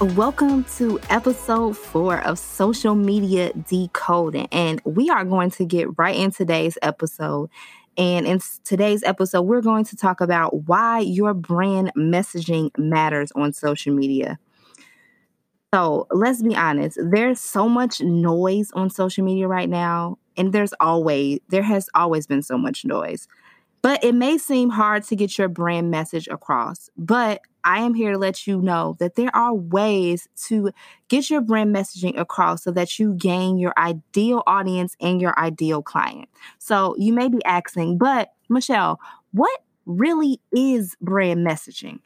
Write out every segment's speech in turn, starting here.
Welcome to episode four of Social Media Decoding. And we are going to get right in today's episode. And in today's episode, we're going to talk about why your brand messaging matters on social media. So let's be honest, there's so much noise on social media right now. And there's always, there has always been so much noise. But it may seem hard to get your brand message across. But I am here to let you know that there are ways to get your brand messaging across so that you gain your ideal audience and your ideal client. So you may be asking, but Michelle, what really is brand messaging?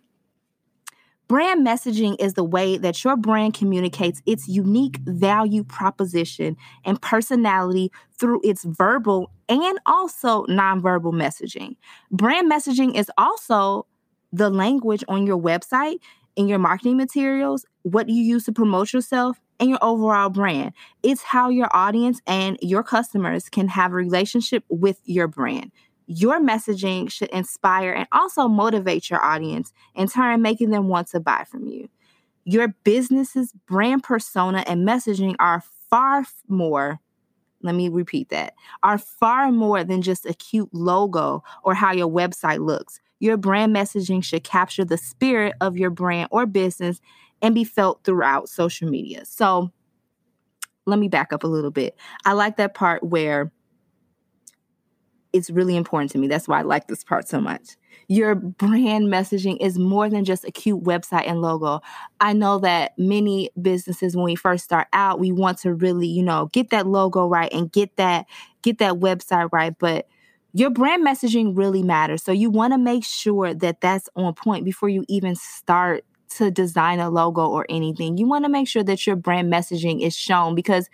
Brand messaging is the way that your brand communicates its unique value proposition and personality through its verbal and also nonverbal messaging. Brand messaging is also the language on your website, in your marketing materials, what you use to promote yourself, and your overall brand. It's how your audience and your customers can have a relationship with your brand. Your messaging should inspire and also motivate your audience, in turn, making them want to buy from you. Your business's brand persona and messaging are far more let me repeat that, are far more than just a cute logo or how your website looks. Your brand messaging should capture the spirit of your brand or business and be felt throughout social media. So let me back up a little bit. I like that part where it's really important to me. That's why I like this part so much. Your brand messaging is more than just a cute website and logo. I know that many businesses when we first start out, we want to really, you know, get that logo right and get that get that website right, but your brand messaging really matters. So you want to make sure that that's on point before you even start to design a logo or anything. You want to make sure that your brand messaging is shown because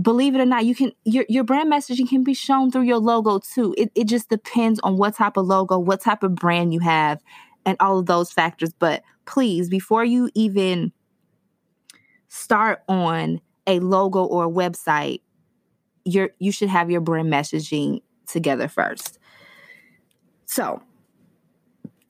believe it or not, you can your your brand messaging can be shown through your logo too. It it just depends on what type of logo, what type of brand you have and all of those factors. But please, before you even start on a logo or a website, you you should have your brand messaging together first. So,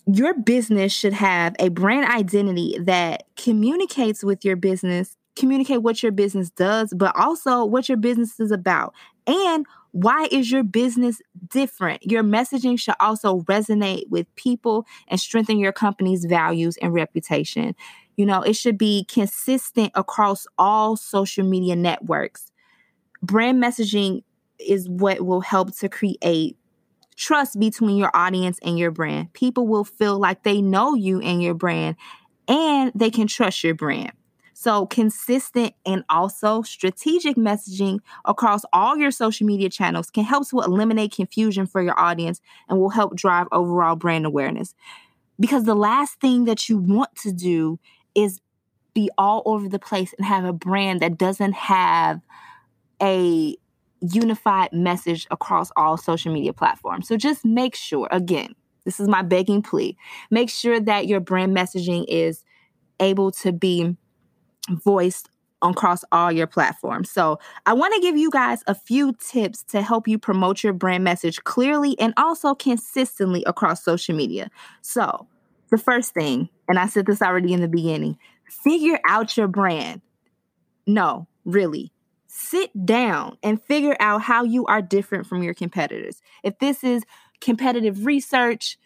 your business should have a brand identity that communicates with your business, communicate what your business does, but also what your business is about. And why is your business different? Your messaging should also resonate with people and strengthen your company's values and reputation. You know, it should be consistent across all social media networks. Brand messaging is what will help to create trust between your audience and your brand. People will feel like they know you and your brand and they can trust your brand. So, consistent and also strategic messaging across all your social media channels can help to eliminate confusion for your audience and will help drive overall brand awareness. Because the last thing that you want to do is be all over the place and have a brand that doesn't have a unified message across all social media platforms. So just make sure, again, this is my begging plea, make sure that your brand messaging is able to be voiced across all your platforms. So, I want to give you guys a few tips to help you promote your brand message clearly and also consistently across social media. So, the first thing, and I said this already in the beginning, figure out your brand. No, really sit down and figure out how you are different from your competitors. If this is competitive research,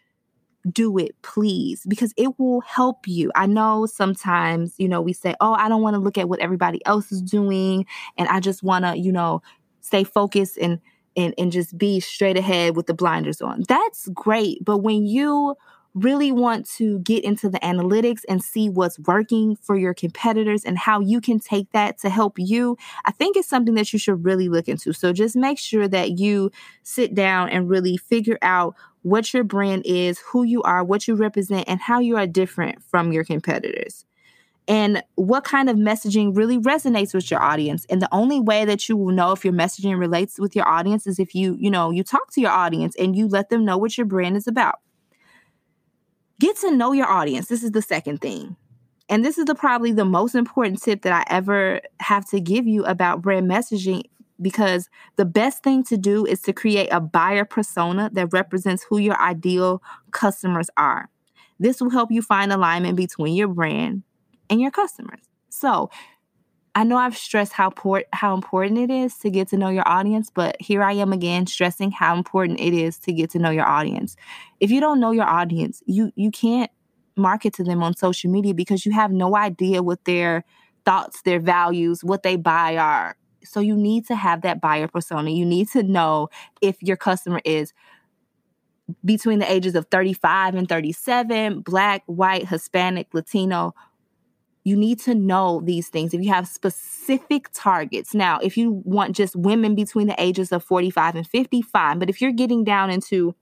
do it, please, because it will help you. I know sometimes, you know, we say, oh, I don't want to look at what everybody else is doing. And I just want to, you know, stay focused and, and, and just be straight ahead with the blinders on. That's great. But when you really want to get into the analytics and see what's working for your competitors and how you can take that to help you, I think it's something that you should really look into. So just make sure that you sit down and really figure out what your brand is, who you are, what you represent, and how you are different from your competitors. and what kind of messaging really resonates with your audience. And the only way that you will know if your messaging relates with your audience is if you, you know, you talk to your audience and you let them know what your brand is about. Get to know your audience. This is the second thing. And this is the probably the most important tip that I ever have to give you about brand messaging because the best thing to do is to create a buyer persona that represents who your ideal customers are. This will help you find alignment between your brand and your customers. So, I know I've stressed how how important it is to get to know your audience, but here I am again stressing how important it is to get to know your audience. If you don't know your audience, you you can't market to them on social media because you have no idea what their thoughts, their values, what they buy are. So you need to have that buyer persona. You need to know if your customer is between the ages of 35 and 37, black, white, Hispanic, Latino, you need to know these things if you have specific targets. Now, if you want just women between the ages of 45 and 50, fine. But if you're getting down into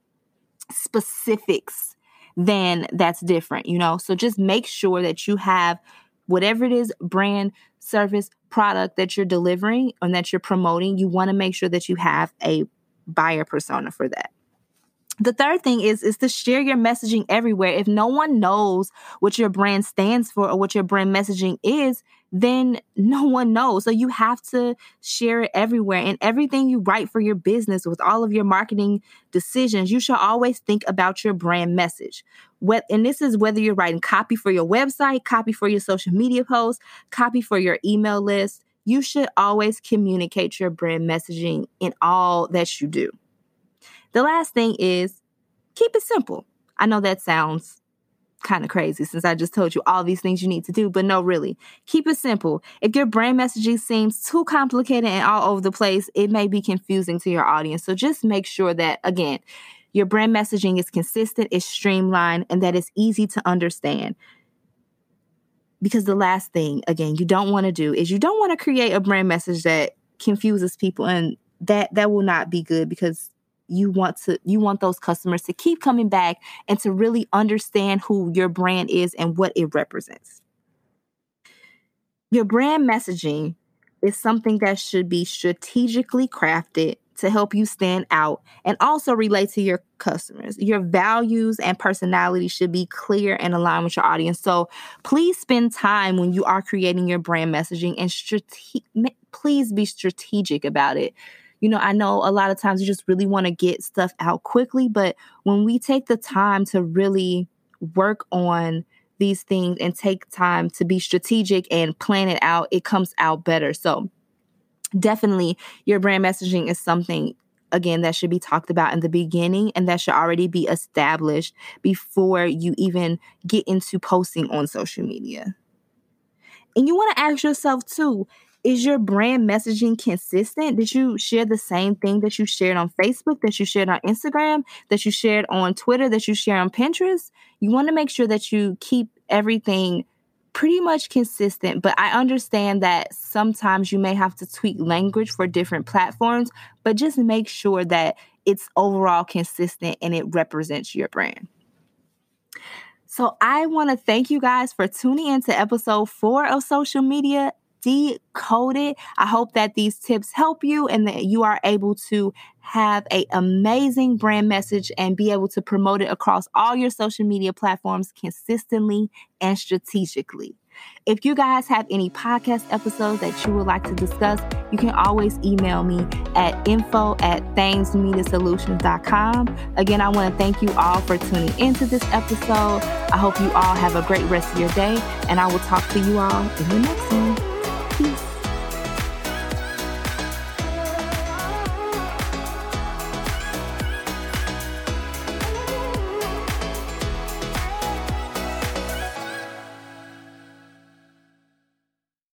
specifics, then that's different, you know? So just make sure that you have whatever it is brand, service, product that you're delivering and that you're promoting, you want to make sure that you have a buyer persona for that. The third thing is is to share your messaging everywhere. If no one knows what your brand stands for or what your brand messaging is, then no one knows. So you have to share it everywhere. And everything you write for your business with all of your marketing decisions, you should always think about your brand message. What and this is whether you're writing copy for your website, copy for your social media posts, copy for your email list. You should always communicate your brand messaging in all that you do. The last thing is keep it simple. I know that sounds kind of crazy since I just told you all these things you need to do, but no, really, keep it simple. If your brand messaging seems too complicated and all over the place, it may be confusing to your audience. So just make sure that, again, your brand messaging is consistent, is streamlined, and that it's easy to understand. Because the last thing, again, you don't want to do is you don't want to create a brand message that confuses people and that that will not be good because you want to you want those customers to keep coming back and to really understand who your brand is and what it represents. Your brand messaging is something that should be strategically crafted to help you stand out and also relate to your customers. Your values and personality should be clear and aligned with your audience. So please spend time when you are creating your brand messaging and strate- please be strategic about it you know, I know a lot of times you just really want to get stuff out quickly, but when we take the time to really work on these things and take time to be strategic and plan it out, it comes out better. So, definitely, your brand messaging is something again that should be talked about in the beginning and that should already be established before you even get into posting on social media. And you want to ask yourself too is your brand messaging consistent? Did you share the same thing that you shared on Facebook, that you shared on Instagram, that you shared on Twitter, that you share on Pinterest? You want to make sure that you keep everything pretty much consistent, but I understand that sometimes you may have to tweak language for different platforms, but just make sure that it's overall consistent and it represents your brand. So I want to thank you guys for tuning in to episode four of Social Media decoded. I hope that these tips help you and that you are able to have a amazing brand message and be able to promote it across all your social media platforms consistently and strategically. If you guys have any podcast episodes that you would like to discuss, you can always email me at info at thamesmediasolutions.com. Again, I want to thank you all for tuning into this episode. I hope you all have a great rest of your day, and I will talk to you all in the next one. Peace.